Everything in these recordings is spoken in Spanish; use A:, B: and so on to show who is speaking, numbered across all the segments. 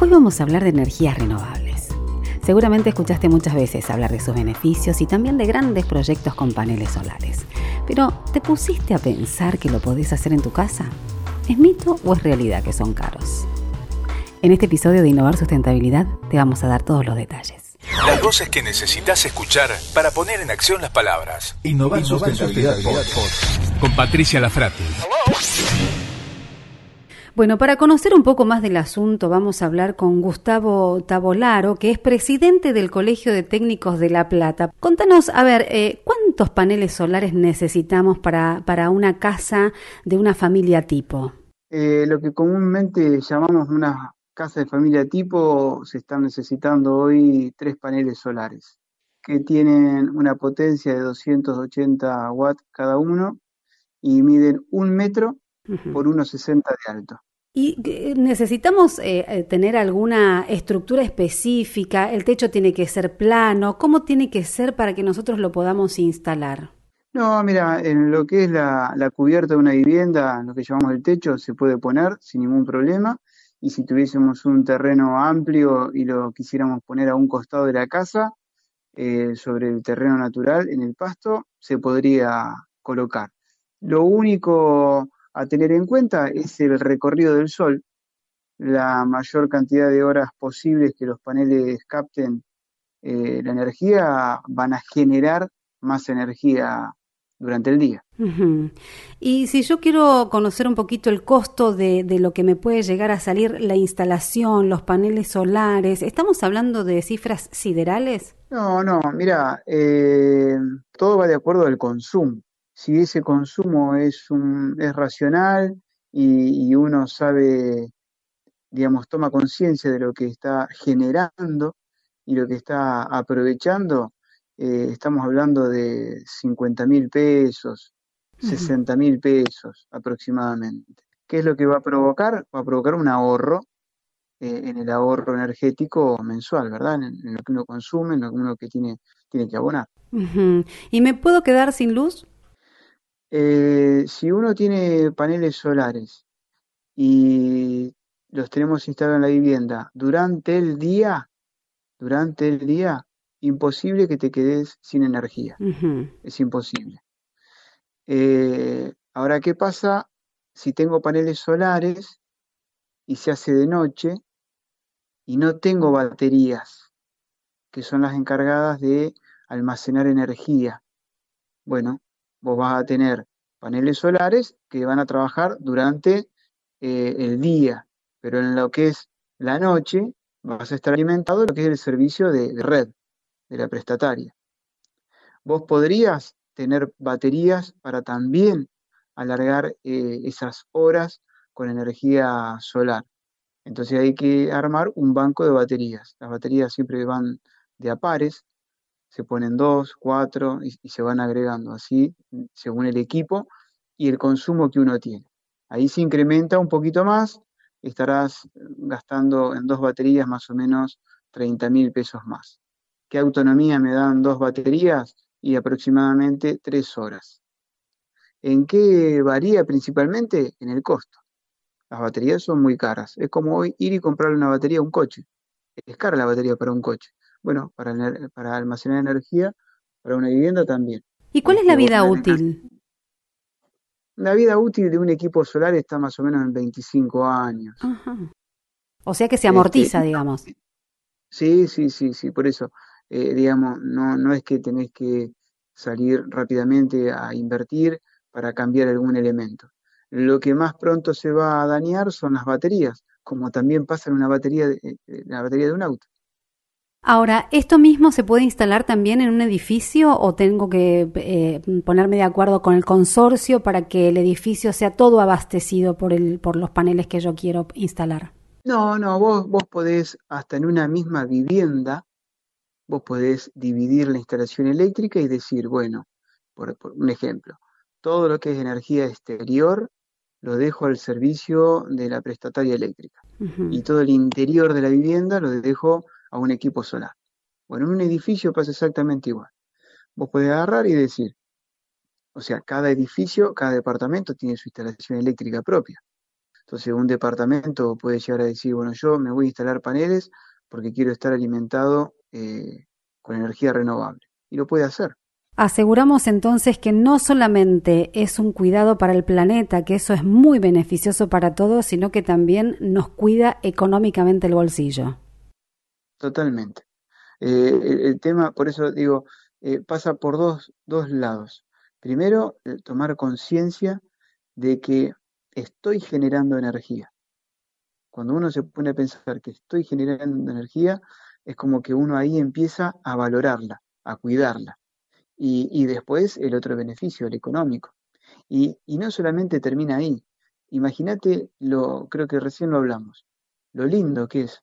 A: Hoy vamos a hablar de energías renovables. Seguramente escuchaste muchas veces hablar de sus beneficios y también de grandes proyectos con paneles solares. Pero, ¿te pusiste a pensar que lo podés hacer en tu casa? ¿Es mito o es realidad que son caros? En este episodio de Innovar Sustentabilidad te vamos a dar todos los detalles.
B: Las voces que necesitas escuchar para poner en acción las palabras.
C: Innovar, Sustentabilidad,
B: Con Patricia Lafrati.
A: Bueno, para conocer un poco más del asunto vamos a hablar con Gustavo Tabolaro, que es presidente del Colegio de Técnicos de La Plata. Contanos, a ver, eh, ¿cuántos paneles solares necesitamos para, para una casa de una familia tipo?
D: Eh, lo que comúnmente llamamos una casa de familia tipo, se están necesitando hoy tres paneles solares que tienen una potencia de 280 watts cada uno y miden un metro por 1,60 de alto.
A: ¿Y eh, necesitamos eh, eh, tener alguna estructura específica? ¿El techo tiene que ser plano? ¿Cómo tiene que ser para que nosotros lo podamos instalar?
D: No, mira, en lo que es la, cubierta de una vivienda, lo que llamamos el techo, se puede poner sin ningún problema. Y si tuviésemos un terreno amplio y lo quisiéramos poner a un costado de la casa, sobre el terreno natural, en el pasto, se podría colocar. Lo único a tener en cuenta es el recorrido del Sol, la mayor cantidad de horas posibles que los paneles capten eh, la energía van a generar más energía durante el día.
A: Y si yo quiero conocer un poquito el costo de, lo que me puede llegar a salir la instalación, los paneles solares, ¿estamos hablando de cifras siderales?
D: No, no, mira, eh, todo va de acuerdo al consumo si ese consumo es, un, es racional y, uno sabe, digamos, toma conciencia de lo que está generando y lo que está aprovechando, eh, estamos hablando de 50 mil pesos, 60 mil pesos aproximadamente. ¿Qué es lo que va a provocar? Va a provocar un ahorro eh, en el ahorro energético mensual, ¿verdad? En, lo que uno consume, en lo que uno que tiene, tiene que abonar.
A: ¿Y me puedo quedar sin luz?
D: Eh, si uno tiene paneles solares y los tenemos instalados en la vivienda durante el día, durante el día, imposible que te quedes sin energía. Es imposible. Eh, ahora, ¿qué pasa si tengo paneles solares y se hace de noche y no tengo baterías, que son las encargadas de almacenar energía? Bueno, vos vas a tener paneles solares que van a trabajar durante eh, el día, pero en lo que es la noche vas a estar alimentado lo que es el servicio de, red de la prestataria. Vos podrías tener baterías para también alargar eh, esas horas con energía solar. Entonces hay que armar un banco de baterías. Las baterías siempre van de a pares, se ponen dos, cuatro y, se van agregando así según el equipo y el consumo que uno tiene. Ahí se incrementa un poquito más, estarás gastando en dos baterías más o menos 30 mil pesos más. ¿Qué autonomía me dan dos baterías? Y aproximadamente tres horas. ¿En qué varía principalmente? En el costo. Las baterías son muy caras. Es como hoy ir y comprar una batería a un coche. Es cara la batería para un coche bueno, para, para almacenar energía, para una vivienda también.
A: ¿Y cuál es la vida útil?
D: La vida útil de un equipo solar está más o menos en 25 años.
A: O sea que se amortiza, este, digamos.
D: Sí, sí, sí, sí, por eso, eh, digamos, no, no es que tenés que salir rápidamente a invertir para cambiar algún elemento. Lo que más pronto se va a dañar son las baterías, como también pasa en una batería de, la batería de un auto.
A: Ahora, ¿esto mismo se puede instalar también en un edificio o tengo que eh, ponerme de acuerdo con el consorcio para que el edificio sea todo abastecido por, el, por los paneles que yo quiero instalar?
D: No, no, vos, vos podés, hasta en una misma vivienda, vos podés dividir la instalación eléctrica y decir, bueno, por, un ejemplo, todo lo que es energía exterior lo dejo al servicio de la prestataria eléctrica y todo el interior de la vivienda lo dejo a un equipo solar. Bueno, en un edificio pasa exactamente igual. Vos podés agarrar y decir, o sea, cada edificio, cada departamento tiene su instalación eléctrica propia. Entonces, un departamento puede llegar a decir, bueno, yo me voy a instalar paneles porque quiero estar alimentado eh, con energía renovable. Y lo puede hacer.
A: Aseguramos entonces que no solamente es un cuidado para el planeta, que eso es muy beneficioso para todos, sino que también nos cuida económicamente el bolsillo.
D: Totalmente. Eh, el, tema, por eso digo, eh, pasa por dos, dos lados. Primero, tomar conciencia de que estoy generando energía. Cuando uno se pone a pensar que estoy generando energía, es como que uno ahí empieza a valorarla, a cuidarla. Y, y después el otro beneficio, el económico. Y, y no solamente termina ahí. Imagínate, lo, creo que recién lo hablamos, lo lindo que es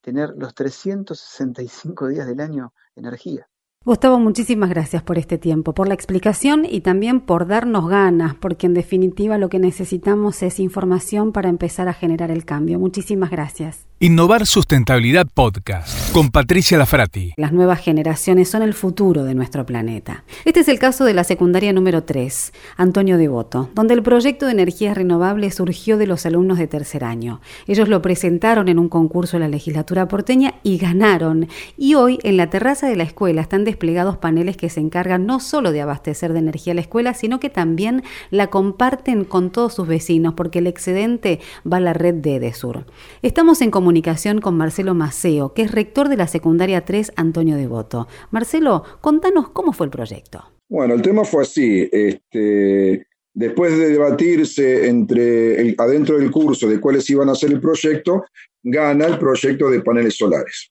D: tener los 365 días del año energía.
A: Gustavo, muchísimas gracias por este tiempo, por la explicación y también por darnos ganas, porque en definitiva lo que necesitamos es información para empezar a generar el cambio. Muchísimas gracias.
B: Innovar Sustentabilidad Podcast con Patricia Lafrati.
A: Las nuevas generaciones son el futuro de nuestro planeta. Este es el caso de la secundaria número 3, Antonio Devoto, donde el proyecto de energías renovables surgió de los alumnos de tercer año. Ellos lo presentaron en un concurso de la legislatura porteña y ganaron. Y hoy en la terraza de la escuela están desplegados paneles que se encargan no solo de abastecer de energía la escuela, sino que también la comparten con todos sus vecinos, porque el excedente va a la red de Edesur. Estamos en comunicación comunicación con Marcelo Maceo, que es rector de la secundaria 3 Antonio Devoto. Marcelo, contanos cómo fue el proyecto.
C: Bueno, el tema fue así. Este, después de debatirse entre adentro del curso de cuáles iban a ser el proyecto, gana el proyecto de paneles solares.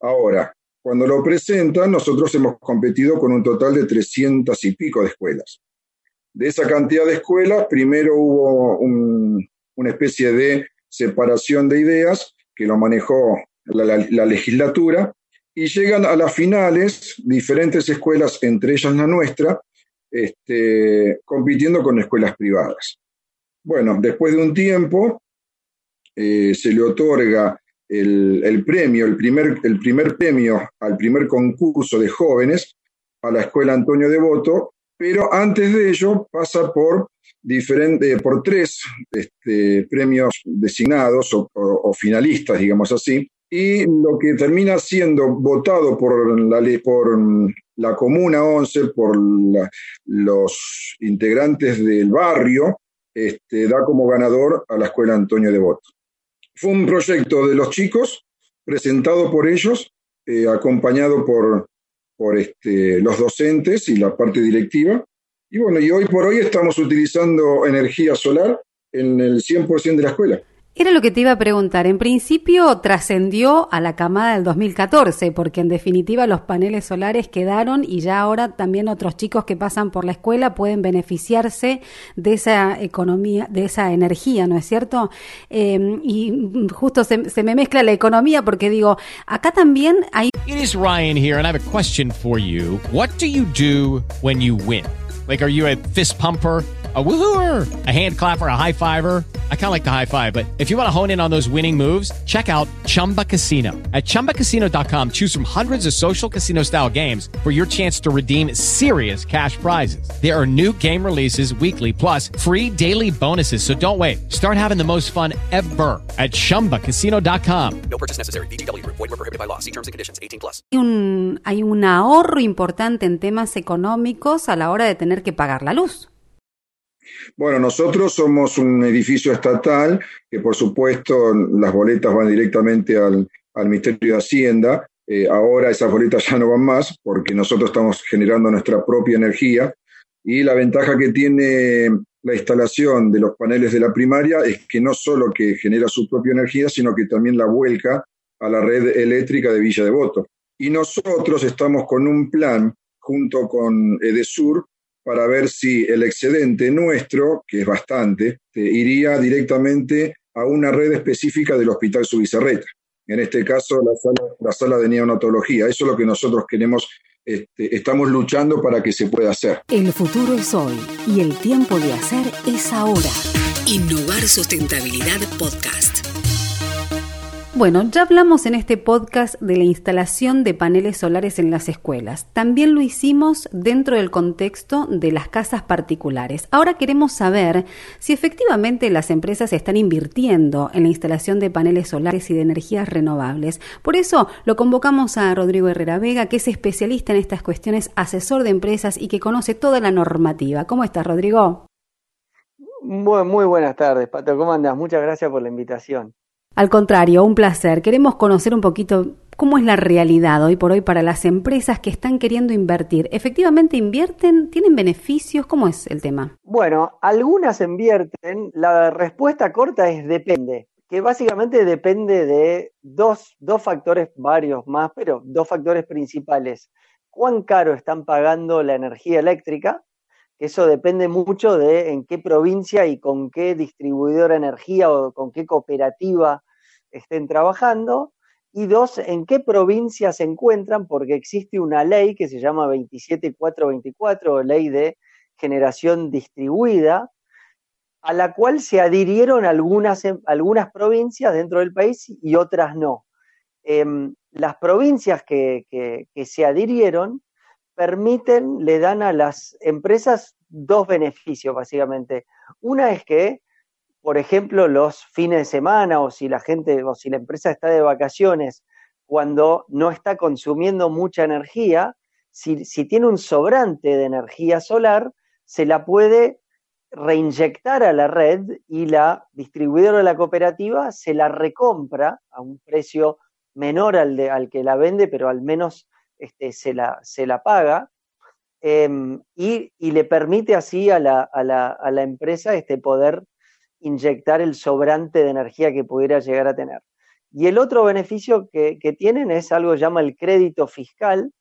C: Ahora, cuando lo presentan, nosotros hemos competido con un total de 300 y pico de escuelas. De esa cantidad de escuelas, primero hubo una especie de separación de ideas que lo manejó la, legislatura, y llegan a las finales diferentes escuelas, entre ellas la nuestra, este, compitiendo con escuelas privadas. Bueno, después de un tiempo eh, se le otorga el, premio, el primer, el primer premio al primer concurso de jóvenes a la Escuela Antonio Devoto, pero antes de ello pasa por diferente, por tres este, premios designados o, finalistas, digamos así, y lo que termina siendo votado por la, la Comuna 11, por los integrantes del barrio, este, da como ganador a la Escuela Antonio Devoto. Fue un proyecto de los chicos, presentado por ellos, eh, acompañado por, por este, los docentes y la parte directiva, y bueno, y hoy por hoy estamos utilizando energía solar en el 100% de la escuela.
A: Era lo que te iba a preguntar. En principio trascendió a la camada del 2014, porque en definitiva los paneles solares quedaron y ya ahora también otros chicos que pasan por la escuela pueden beneficiarse de esa economía, de esa energía, ¿no es cierto? Eh, y justo se, se, me mezcla la economía porque digo, acá también hay.
E: It is Ryan here and I have a question for you. What do you do when you win? Like, are you a fist pumper, a woohooer, a hand clapper, a high fiver? I kind of like the high five, but if you want to hone in on those winning moves, check out Chumba Casino. At ChumbaCasino.com, choose from hundreds of social casino style games for your chance to redeem serious cash prizes. There are new game releases weekly, plus free daily bonuses. So don't wait. Start having the most fun ever at ChumbaCasino.com. No purchase necessary. BGW. Void were prohibited by law. See terms and conditions.
A: 18 plus. Hay un, hay un ahorro importante en temas económicos a la hora de tener que pagar la luz.
C: Bueno, nosotros somos un edificio estatal que por supuesto las boletas van directamente al, Ministerio de Hacienda. Eh, ahora esas boletas ya no van más porque nosotros estamos generando nuestra propia energía y la ventaja que tiene la instalación de los paneles de la primaria es que no solo que genera su propia energía, sino que también la vuelca a la red eléctrica de Villa Devoto. y nosotros estamos con un plan junto con Edesur para ver si el excedente nuestro, que es bastante, iría directamente a una red específica del Hospital Subizarreta. En este caso, la sala, la sala de neonatología. Eso es lo que nosotros queremos, este, estamos luchando para que se pueda hacer.
A: El futuro es hoy y el tiempo de hacer es ahora.
F: Innovar Sustentabilidad Podcast.
A: Bueno, ya hablamos en este podcast de la instalación de paneles solares en las escuelas. También lo hicimos dentro del contexto de las casas particulares. Ahora queremos saber si efectivamente las empresas están invirtiendo en la instalación de paneles solares y de energías renovables. Por eso lo convocamos a Rodrigo Herrera Vega, que es especialista en estas cuestiones, asesor de empresas y que conoce toda la normativa. ¿Cómo estás, Rodrigo?
G: Muy, buenas tardes, Pato. ¿Cómo andas? Muchas gracias por la invitación.
A: Al contrario, un placer. Queremos conocer un poquito cómo es la realidad hoy por hoy para las empresas que están queriendo invertir. ¿Efectivamente invierten? ¿Tienen beneficios? ¿Cómo es el tema?
G: Bueno, algunas invierten. La respuesta corta es depende, que básicamente depende de dos, dos factores, varios más, pero dos factores principales. ¿Cuán caro están pagando la energía eléctrica? Que eso depende mucho de en qué provincia y con qué distribuidora de energía o con qué cooperativa estén trabajando. Y dos, en qué provincia se encuentran, porque existe una ley que se llama 27424, ley de generación distribuida, a la cual se adhirieron algunas, algunas provincias dentro del país y otras no. Em, las provincias que, que se adhirieron permiten, le dan a las empresas dos beneficios, básicamente. Una es que, por ejemplo, los fines de semana o si la gente o si la empresa está de vacaciones, cuando no está consumiendo mucha energía, si, tiene un sobrante de energía solar, se la puede reinyectar a la red y la distribuidora de la cooperativa se la recompra a un precio menor al, de, al que la vende, pero al menos este, se, la, se la paga em, y, le permite así a la, a la, a la empresa este, poder inyectar el sobrante de energía que pudiera llegar a tener. Y el otro beneficio que, que tienen es algo que llama el crédito fiscal,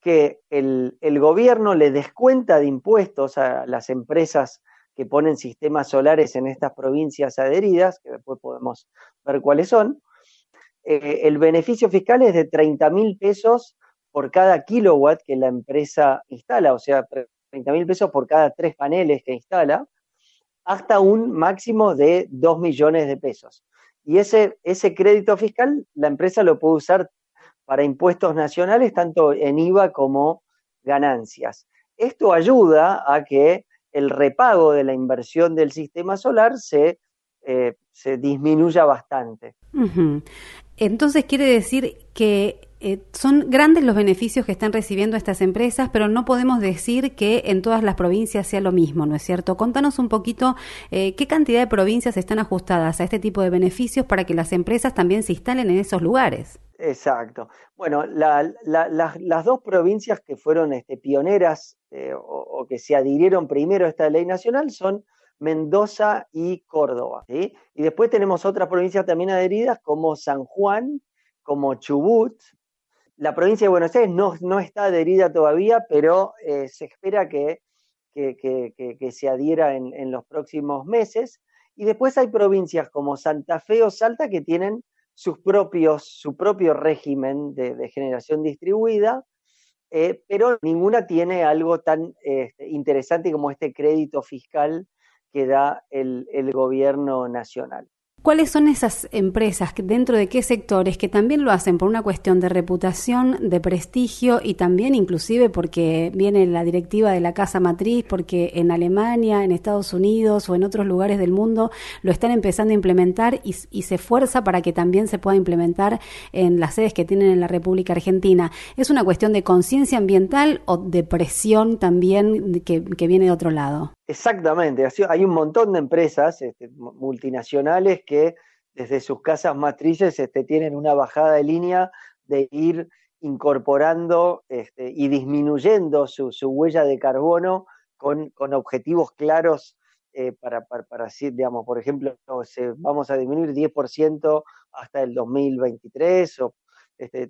G: que el, el, gobierno le descuenta de impuestos a las empresas que ponen sistemas solares en estas provincias adheridas, que después podemos ver cuáles son. Eh, el beneficio fiscal es de 30 mil pesos por cada kilowatt que la empresa instala, o sea, 30 mil pesos por cada tres paneles que instala, hasta un máximo de 2 millones de pesos. Y ese, ese crédito fiscal la empresa lo puede usar para impuestos nacionales, tanto en IVA como ganancias. Esto ayuda a que el repago de la inversión del sistema solar se, eh, se disminuya bastante.
A: Entonces quiere decir que eh, son grandes los beneficios que están recibiendo estas empresas, pero no podemos decir que en todas las provincias sea lo mismo, ¿no es cierto? Contanos un poquito eh, qué cantidad de provincias están ajustadas a este tipo de beneficios para que las empresas también se instalen en esos lugares.
G: Exacto. Bueno, las dos provincias que fueron este, pioneras eh, o, o, que se adhirieron primero a esta ley nacional son Mendoza y Córdoba. ¿sí? Y después tenemos otras provincias también adheridas como San Juan, como Chubut, la provincia de Buenos Aires no, no está adherida todavía, pero eh, se espera que, que, se adhiera en, los próximos meses. Y después hay provincias como Santa Fe o Salta que tienen sus propios, su propio régimen de, generación distribuida, eh, pero ninguna tiene algo tan este, interesante como este crédito fiscal que da el gobierno nacional.
A: ¿Cuáles son esas empresas, dentro de qué sectores, que también lo hacen por una cuestión de reputación, de prestigio y también inclusive porque viene la directiva de la casa matriz, porque en Alemania, en Estados Unidos o en otros lugares del mundo lo están empezando a implementar y, se esfuerza para que también se pueda implementar en las sedes que tienen en la República Argentina? ¿Es una cuestión de conciencia ambiental o de presión también que, viene de otro lado?
G: Exactamente, hay un montón de empresas este, multinacionales que desde sus casas matrices este, tienen una bajada de línea de ir incorporando este, y disminuyendo su, huella de carbono con, objetivos claros eh, para, digamos, por ejemplo, vamos a disminuir 10% hasta el 2023 o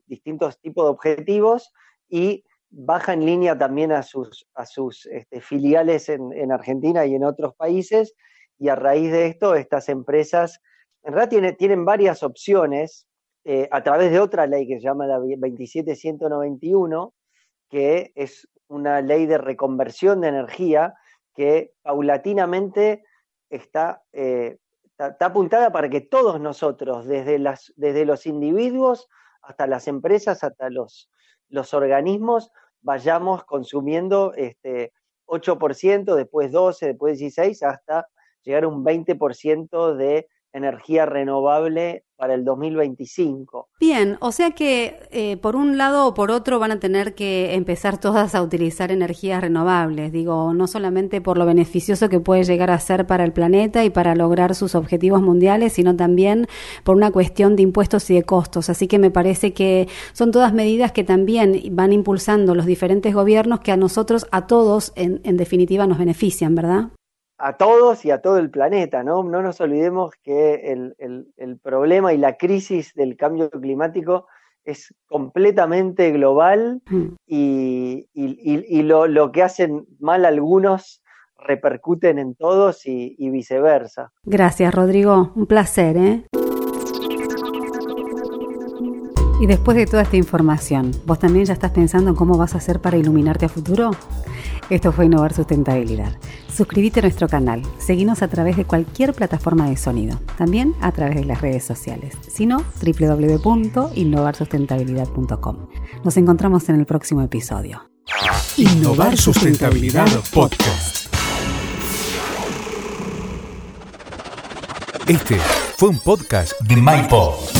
G: distintos tipos de objetivos y baja en línea también a sus, este, filiales en, Argentina y en otros países, y a raíz de esto estas empresas, en realidad tienen varias opciones eh, a través de otra ley que se llama la 27191, que es una ley de reconversión de energía que paulatinamente está, eh, está, apuntada para que todos nosotros, desde, las, desde los individuos hasta las empresas, hasta los, los organismos, vayamos consumiendo este 8%, después 12, después 16, hasta llegar a un 20% de energía renovable para el 2025.
A: Bien, o sea que eh, por un lado o por otro van a tener que empezar todas a utilizar energías renovables, digo, no solamente por lo beneficioso que puede llegar a ser para el planeta y para lograr sus objetivos mundiales, sino también por una cuestión de impuestos y de costos. Así que me parece que son todas medidas que también van impulsando los diferentes gobiernos que a nosotros, a todos, en, en definitiva, nos benefician, ¿verdad?
G: A todos y a todo el planeta, ¿no? No nos olvidemos que el, problema y la crisis del cambio climático es completamente global mm. y, lo, que hacen mal algunos repercuten en todos y, y viceversa.
A: Gracias, Rodrigo. Un placer, ¿eh? Y después de toda esta información, ¿vos también ya estás pensando en cómo vas a hacer para iluminarte a futuro? Esto fue Innovar Sustentabilidad. Suscríbete a nuestro canal, seguinos a través de cualquier plataforma de sonido, también a través de las redes sociales, sino www.innovarsustentabilidad.com. Nos encontramos en el próximo episodio.
B: Innovar Sustentabilidad Podcast. Este fue un podcast de MyPod.